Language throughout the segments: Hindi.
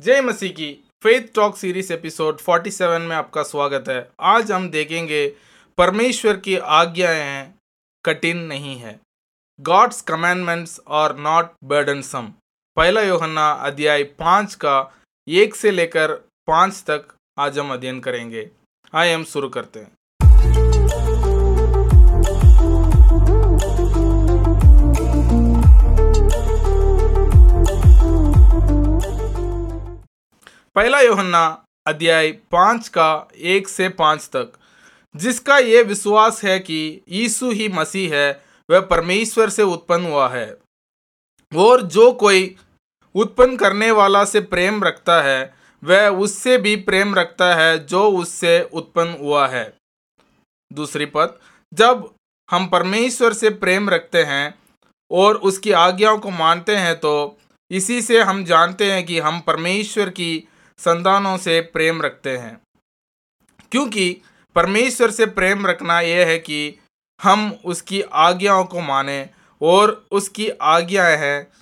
जय मसीह की फेथ टॉक सीरीज़ एपिसोड 47 में आपका स्वागत है। आज हम देखेंगे परमेश्वर की आज्ञाएँ हैं कठिन नहीं है। गॉड्स कमांडमेंट्स और नॉट बर्डनसम पहला योहन्ना अध्याय पाँच का एक से लेकर पाँच तक आज हम अध्ययन करेंगे। आइए हम शुरू करते हैं। पहला योहन्ना अध्याय पाँच का एक से पाँच तक। जिसका ये विश्वास है कि यीशु ही मसीह है, वह परमेश्वर से उत्पन्न हुआ है। और जो कोई उत्पन्न करने वाला से प्रेम रखता है, वह उससे भी प्रेम रखता है जो उससे उत्पन्न हुआ है। दूसरी पद, जब हम परमेश्वर से प्रेम रखते हैं और उसकी आज्ञाओं को मानते हैं तो इसी से हम जानते हैं कि हम परमेश्वर की संतानों से प्रेम रखते हैं। क्योंकि परमेश्वर से प्रेम रखना यह है कि हम उसकी आज्ञाओं को माने और उसकी आज्ञाएँ हैं,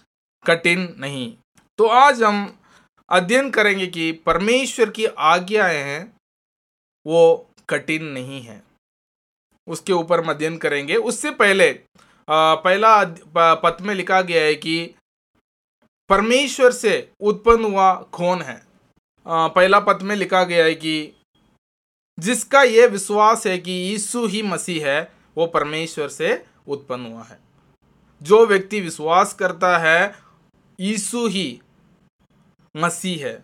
कठिन नहीं। तो आज हम अध्ययन करेंगे कि परमेश्वर की आज्ञाएँ हैं, वो कठिन नहीं है। उसके ऊपर हम अध्ययन करेंगे। उससे पहले पहला पद में लिखा गया है कि परमेश्वर से उत्पन्न हुआ कौन है। पहला पद में लिखा गया है कि जिसका यह विश्वास है कि यीशु ही मसीह है, वो परमेश्वर से उत्पन्न हुआ है। जो व्यक्ति विश्वास करता है, यीशु ही मसीह है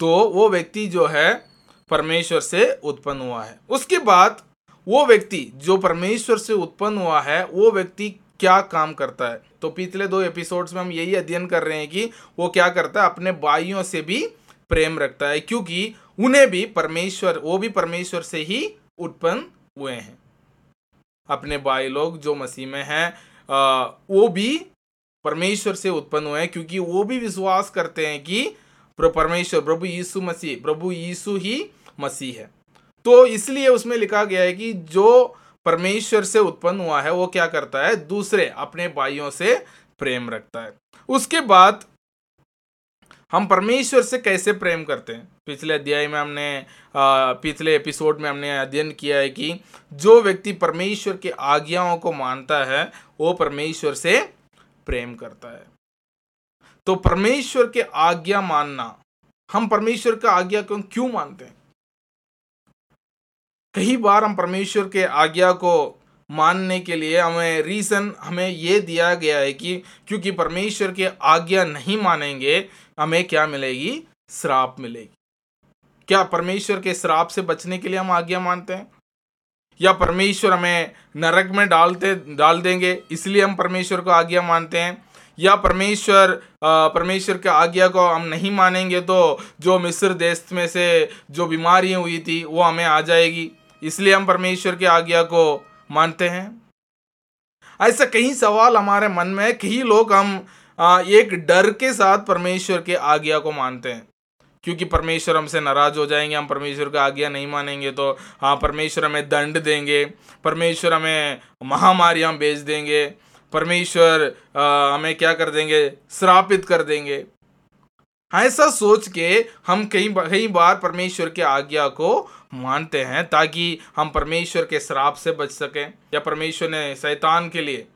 तो वो व्यक्ति जो है, परमेश्वर से उत्पन्न हुआ है। उसके बाद वो व्यक्ति जो परमेश्वर से उत्पन्न हुआ है, वो व्यक्ति क्या काम करता है? तो पिछले दो एपिसोड्स में हम यही अध्ययन कर रहे हैं कि वो क्या करता है, अपने भाइयों से भी प्रेम रखता है, क्योंकि उन्हें भी परमेश्वर, वो भी परमेश्वर से ही उत्पन्न हुए हैं। अपने भाई लोग जो मसीह में हैं वो भी परमेश्वर से उत्पन्न हुए हैं, क्योंकि वो भी विश्वास करते हैं कि परमेश्वर, प्रभु यीशु मसीह, प्रभु यीशु ही मसीह है। तो इसलिए उसमें लिखा गया है कि जो परमेश्वर से उत्पन्न हुआ है, वो क्या करता है? दूसरे अपने भाइयों से प्रेम रखता है। उसके बाद हम परमेश्वर से कैसे प्रेम करते हैं? पिछले अध्याय में हमने पिछले एपिसोड में हमने अध्ययन किया है कि जो व्यक्ति परमेश्वर की आज्ञाओं को मानता है, वो परमेश्वर से प्रेम करता है। तो परमेश्वर के आज्ञा मानना, हम परमेश्वर का आज्ञा क्यों क्यों मानते हैं? कई बार हम परमेश्वर के आज्ञा को मानने के लिए हमें रीज़न हमें ये दिया गया है कि क्योंकि परमेश्वर की आज्ञा नहीं मानेंगे, हमें क्या मिलेगी? श्राप मिलेगी। क्या परमेश्वर के श्राप से बचने के लिए हम आज्ञा मानते हैं? या परमेश्वर हमें नरक में डालते, डाल देंगे, इसलिए हम परमेश्वर को आज्ञा मानते हैं? या परमेश्वर परमेश्वर के आज्ञा को हम नहीं मानेंगे तो जो मिस्र देश में से जो बीमारियाँ हुई थी, वो हमें आ जाएगी। इसलिए हम परमेश्वर की आज्ञा को मानते हैं। ऐसा कई सवाल हमारे मन में है कई लोग हम एक डर के साथ परमेश्वर के आज्ञा को मानते हैं। क्योंकि परमेश्वर हमसे नाराज़ हो जाएँगे, हम परमेश्वर का आज्ञा नहीं मानेंगे तो हाँ परमेश्वर हमें दंड देंगे, परमेश्वर हमें महामारियाँ भेज देंगे, परमेश्वर हमें क्या कर देंगे, श्रापित कर देंगे। ऐसा सोच के हम कई कई बार परमेश्वर के आज्ञा को मानते हैं ताकि हम परमेश्वर के श्राप से बच सकें या परमेश्वर ने शैतान के लिए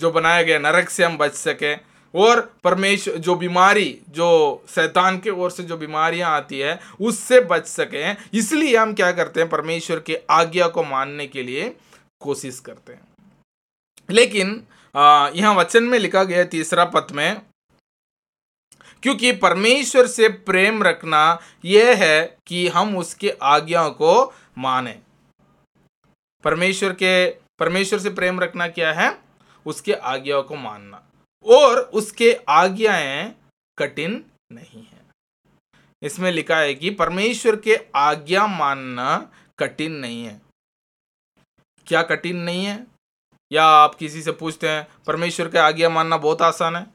जो बनाया गया नरक से हम बच सकें। और परमेश्वर जो बीमारी, जो शैतान के ओर से जो बीमारियाँ आती है, उससे बच सकें। इसलिए हम क्या करते हैं? परमेश्वर के आज्ञा को मानने के लिए कोशिश करते हैं। लेकिन यहाँ वचन में लिखा गया तीसरा पथ में क्योंकि परमेश्वर से प्रेम रखना यह है कि हम उसके आज्ञाओं को माने। परमेश्वर के, परमेश्वर से प्रेम रखना क्या है? उसके आज्ञाओं को मानना। और उसके आज्ञाएँ कठिन नहीं है। इसमें लिखा है कि परमेश्वर के आज्ञा मानना कठिन नहीं है। क्या कठिन नहीं है? या आप किसी से पूछते हैं, परमेश्वर के आज्ञा मानना बहुत आसान है?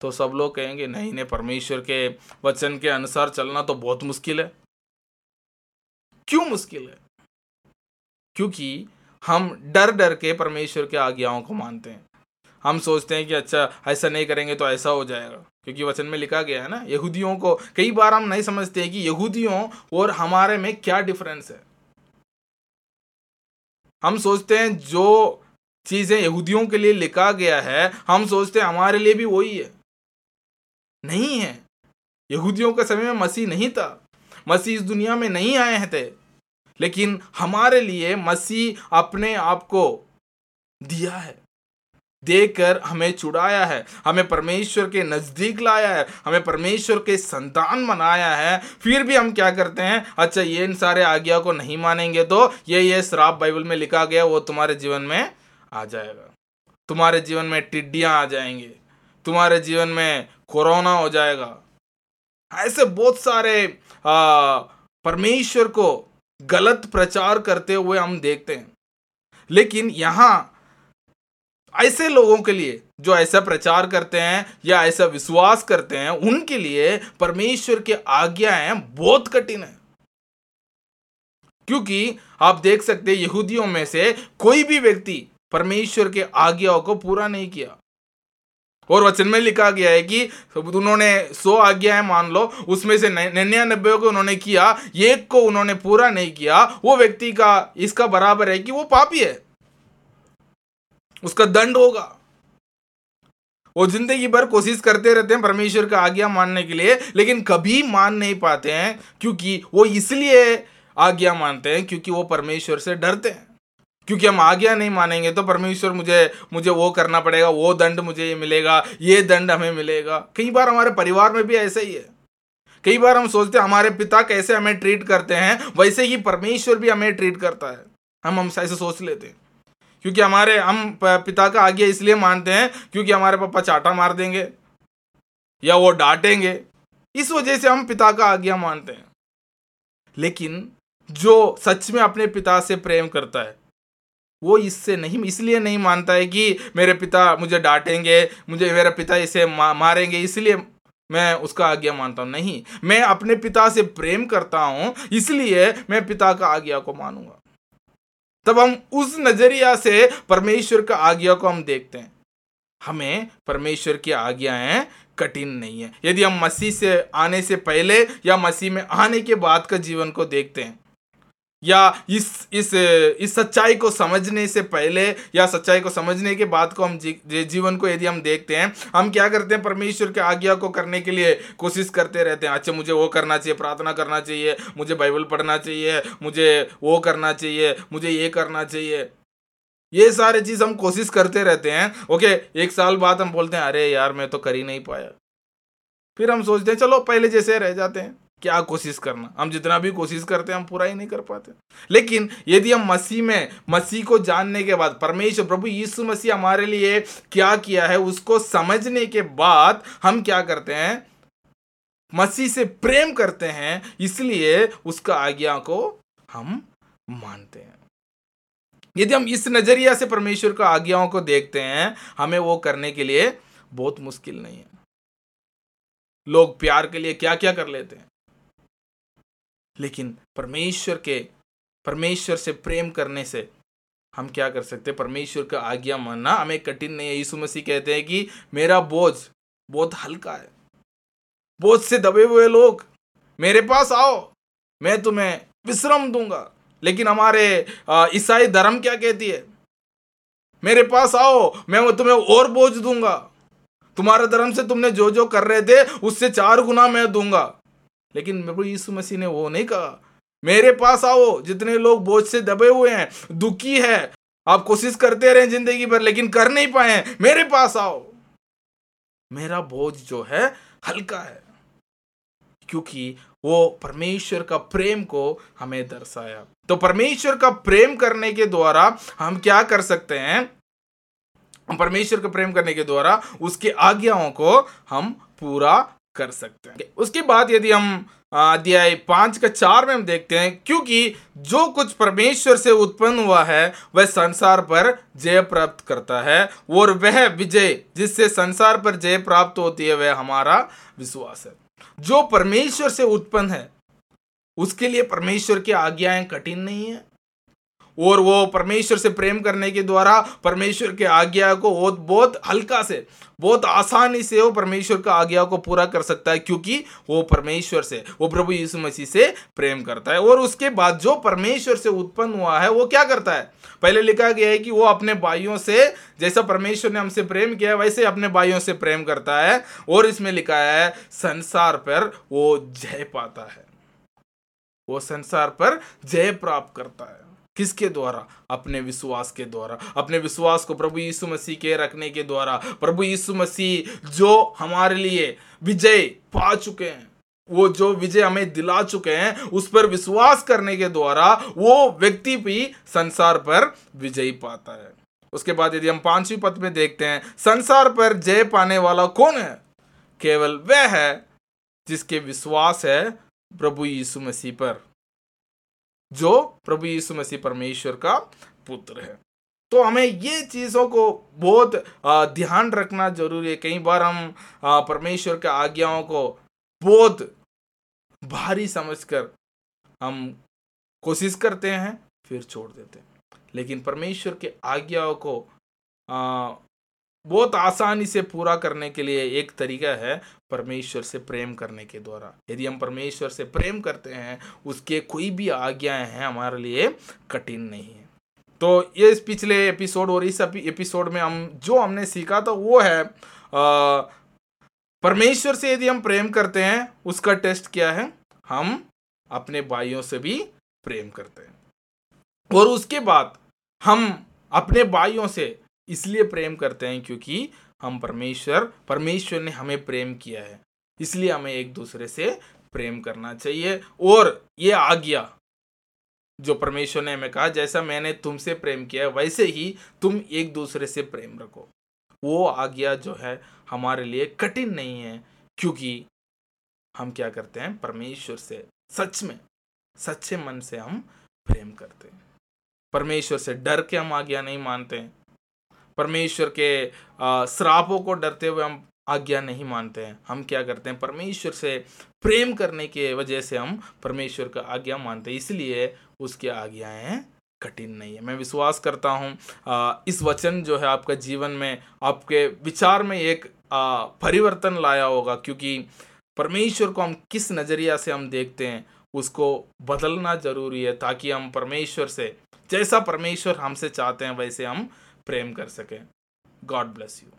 तो सब लोग कहेंगे, नहीं नहीं, परमेश्वर के वचन के अनुसार चलना तो बहुत मुश्किल है। क्यों मुश्किल है? क्योंकि हम डर डर के परमेश्वर के आज्ञाओं को मानते हैं। हम सोचते हैं कि अच्छा ऐसा नहीं करेंगे तो ऐसा हो जाएगा। क्योंकि वचन में लिखा गया है ना, यहूदियों को कई बार हम नहीं समझते हैं कि यहूदियों और हमारे में क्या डिफरेंस है। हम सोचते हैं जो चीज़ें यहूदियों के लिए लिखा गया है, हम सोचते हैं हमारे लिए भी वही है। नहीं है। यहूदियों के समय में मसीह नहीं था। मसीह इस दुनिया में नहीं आए थे। लेकिन हमारे लिए मसीह अपने आप को दिया है। देकर हमें छुड़ाया है। हमें परमेश्वर के नज़दीक लाया है। हमें परमेश्वर के संतान बनाया है। फिर भी हम क्या करते हैं? अच्छा ये इन सारे आज्ञा को नहीं मानेंगे तो ये ये श्राप बाइबल में लिखा गया, वो तुम्हारे जीवन में आ जाएगा। तुम्हारे जीवन में टिड्डियाँ आ जाएँगे। तुम्हारे जीवन में कोरोना हो जाएगा। ऐसे बहुत सारे परमेश्वर को गलत प्रचार करते हुए हम देखते हैं। लेकिन यहाँ ऐसे लोगों के लिए जो ऐसा प्रचार करते हैं या ऐसा विश्वास करते हैं, उनके लिए परमेश्वर की आज्ञाएँ बहुत कठिन है। क्योंकि आप देख सकते हैं, यहूदियों में से कोई भी व्यक्ति परमेश्वर के आज्ञाओं को पूरा नहीं किया। और वचन में लिखा गया है कि उन्होंने सौ आज्ञाएँ मान लो, उसमें से निन्यानबे को उन्होंने किया, एक को उन्होंने पूरा नहीं किया, वो व्यक्ति का, इसका बराबर है कि वो पापी है। उसका दंड होगा। वो ज़िंदगी भर कोशिश करते रहते हैं परमेश्वर का आज्ञा मानने के लिए, लेकिन कभी मान नहीं पाते हैं, क्योंकि वो इसलिए आज्ञा मानते हैं क्योंकि वो परमेश्वर से डरते हैं। क्योंकि हम आज्ञा नहीं मानेंगे तो परमेश्वर मुझे मुझे वो करना पड़ेगा, वो दंड मुझे ये मिलेगा, ये दंड हमें मिलेगा। कई बार हमारे परिवार में भी ऐसा ही है। कई बार हम सोचते हैं, हमारे पिता कैसे हमें ट्रीट करते हैं, वैसे ही परमेश्वर भी हमें ट्रीट करता है। हम हम ऐसे सोच लेते हैं। क्योंकि हमारे, हम पिता का आज्ञा इसलिए मानते हैं, क्योंकि हमारे पापा चाटा मार देंगे, या वो डांटेंगे, इस वजह से हम पिता का आज्ञा मानते हैं। लेकिन जो सच में अपने पिता से प्रेम करता है वो इससे नहीं इसलिए नहीं मानता है कि मेरे पिता मुझे डांटेंगे मुझे मेरे पिता इसे मा, मारेंगे इसलिए मैं उसका आज्ञा मानता हूँ। नहीं मैं अपने पिता से प्रेम करता हूँ इसलिए मैं पिता का आज्ञा को मानूँगा। तब हम उस नज़रिया से परमेश्वर का आज्ञा को हम देखते हैं। हमें परमेश्वर की आज्ञाएँ कठिन नहीं है। यदि हम मसीह से आने से पहले या मसीह में आने के बाद का जीवन को देखते हैं या इस इस इस सच्चाई को समझने से पहले या सच्चाई को समझने के बाद को हम जी, जीवन को यदि हम देखते हैं हम क्या करते हैं? परमेश्वर के आज्ञा को करने के लिए कोशिश करते रहते हैं। अच्छा मुझे वो करना चाहिए प्रार्थना करना चाहिए मुझे बाइबल पढ़ना चाहिए मुझे वो करना चाहिए मुझे ये करना चाहिए। ये सारे चीज़ हम कोशिश करते रहते हैं। ओके एक साल बाद हम बोलते हैं अरे यार मैं तो कर ही नहीं पाया। फिर हम सोचते हैं चलो पहले जैसे रह जाते हैं। क्या कोशिश करना? हम जितना भी कोशिश करते हैं, हम पूरा ही नहीं कर पाते। लेकिन यदि हम मसीह में, मसीह को जानने के बाद, परमेश्वर, प्रभु यीशु मसीह हमारे लिए क्या किया है, उसको समझने के बाद हम क्या करते हैं? मसीह से प्रेम करते हैं, इसलिए उसका आज्ञा को हम मानते हैं। यदि हम इस नज़रिया से परमेश्वर का आज्ञाओं को देखते हैं, हमें वो करने के लिए बहुत मुश्किल नहीं है। लोग प्यार के लिए क्या क्या कर लेते हैं? लेकिन परमेश्वर के, परमेश्वर से प्रेम करने से हम क्या कर सकते हैं? परमेश्वर का आज्ञा मानना हमें कठिन नहीं है। यीशु मसीह कहते हैं कि मेरा बोझ बहुत हल्का है। बोझ से दबे हुए लोग, मेरे पास आओ, मैं तुम्हें विश्रम दूँगा। लेकिन हमारे ईसाई धर्म क्या कहती है? मेरे पास आओ, मैं वो तुम्हें और बोझ दूँगा। तुम्हारे धर्म से तुमने जो जो कर रहे थे, उससे चार गुना मैं दूँगा। लेकिन प्रभु यीशु मसीह ने वो नहीं कहा। मेरे पास आओ, जितने लोग बोझ से दबे हुए हैं, दुखी है, आप कोशिश करते रहे ज़िंदगी भर, लेकिन कर नहीं पाए मेरे पास आओ। मेरा बोझ जो है, हल्का है, क्योंकि वो परमेश्वर का प्रेम को हमें दर्शाया। तो परमेश्वर का प्रेम करने के द्वारा हम क्या कर सकते हैं? परमेश्वर का प्रेम करने के द्वारा उसके आज्ञाओं को हम पूरा कर सकते हैं। उसके बाद यदि हम अध्याय पाँच का चार में हम देखते हैं, क्योंकि जो कुछ परमेश्वर से उत्पन्न हुआ है, वह संसार पर जय प्राप्त करता है, और वह विजय, जिससे संसार पर जय प्राप्त होती है, वह हमारा विश्वास है। जो परमेश्वर से उत्पन्न है, उसके लिए परमेश्वर की आज्ञाएँ कठिन नहीं है। और वो परमेश्वर से प्रेम करने के द्वारा परमेश्वर के आज्ञा को बहुत बहुत हल्का से, बहुत आसानी से वो परमेश्वर का आज्ञा को पूरा कर सकता है, क्योंकि वो परमेश्वर से, वो प्रभु यीशु मसीह से प्रेम करता है। और उसके बाद जो परमेश्वर से उत्पन्न हुआ है, वो क्या करता है? पहले लिखा गया है कि वो अपने भाइयों से, जैसा परमेश्वर ने हमसे प्रेम किया है, वैसे अपने भाइयों से प्रेम करता है। और इसमें लिखा है, संसार पर वो जय पाता है। वो संसार पर जय प्राप्त करता है। किसके द्वारा? अपने विश्वास के द्वारा। अपने विश्वास को प्रभु यीशु मसीह के रखने के द्वारा। प्रभु यीशु मसीह जो हमारे लिए विजय पा चुके हैं, वो जो विजय हमें दिला चुके हैं, उस पर विश्वास करने के द्वारा वो व्यक्ति भी संसार पर विजयी पाता है। उसके बाद यदि हम पांचवी पद में देखते हैं, संसार पर जय पाने वाला कौन है? केवल वह है जिसके विश्वास है प्रभु यीशु मसीह पर। जो प्रभु यीशु मसीह परमेश्वर का पुत्र है। तो हमें ये चीज़ों को बहुत ध्यान रखना ज़रूरी है। कई बार हम परमेश्वर के आज्ञाओं को बहुत भारी समझकर हम कोशिश करते हैं, फिर छोड़ देते हैं। लेकिन परमेश्वर के आज्ञाओं को बहुत आसानी से पूरा करने के लिए एक तरीका है परमेश्वर से प्रेम करने के द्वारा। यदि हम परमेश्वर से प्रेम करते हैं, उसके कोई भी आज्ञाएँ हैं, हमारे लिए कठिन नहीं है। तो ये इस पिछले एपिसोड और इस एपिसोड में हम, जो हमने सीखा था, वो है परमेश्वर से यदि हम प्रेम करते हैं, उसका टेस्ट क्या है? हम अपने भाइयों से भी प्रेम करते हैं। और उसके बाद हम अपने भाइयों से इसलिए प्रेम करते हैं क्योंकि हम परमेश्वर परमेश्वर ने हमें प्रेम किया है। इसलिए हमें एक दूसरे से प्रेम करना चाहिए। और ये आज्ञा जो परमेश्वर ने हमें कहा, जैसा मैंने तुमसे प्रेम किया है, वैसे ही तुम एक दूसरे से प्रेम रखो। वो आज्ञा जो है, हमारे लिए कठिन नहीं है, क्योंकि हम क्या करते हैं? परमेश्वर से, सच में, सच्चे मन से हम प्रेम करते हैं। परमेश्वर से डर के हम आज्ञा नहीं मानते हैं। परमेश्वर के श्रापों को डरते हुए हम आज्ञा नहीं मानते हैं। हम क्या करते हैं? परमेश्वर से प्रेम करने के वजह से हम परमेश्वर का आज्ञा मानते हैं। इसलिए उसकी आज्ञाएँ कठिन नहीं है। मैं विश्वास करता हूँ इस वचन जो है आपका जीवन में, आपके विचार में एक परिवर्तन लाया होगा। क्योंकि परमेश्वर को हम किस नज़रिया से हम देखते हैं, उसको बदलना ज़रूरी है। ताकि हम परमेश्वर से, जैसा परमेश्वर हमसे चाहते हैं, वैसे हम प्रेम कर सकें। God bless you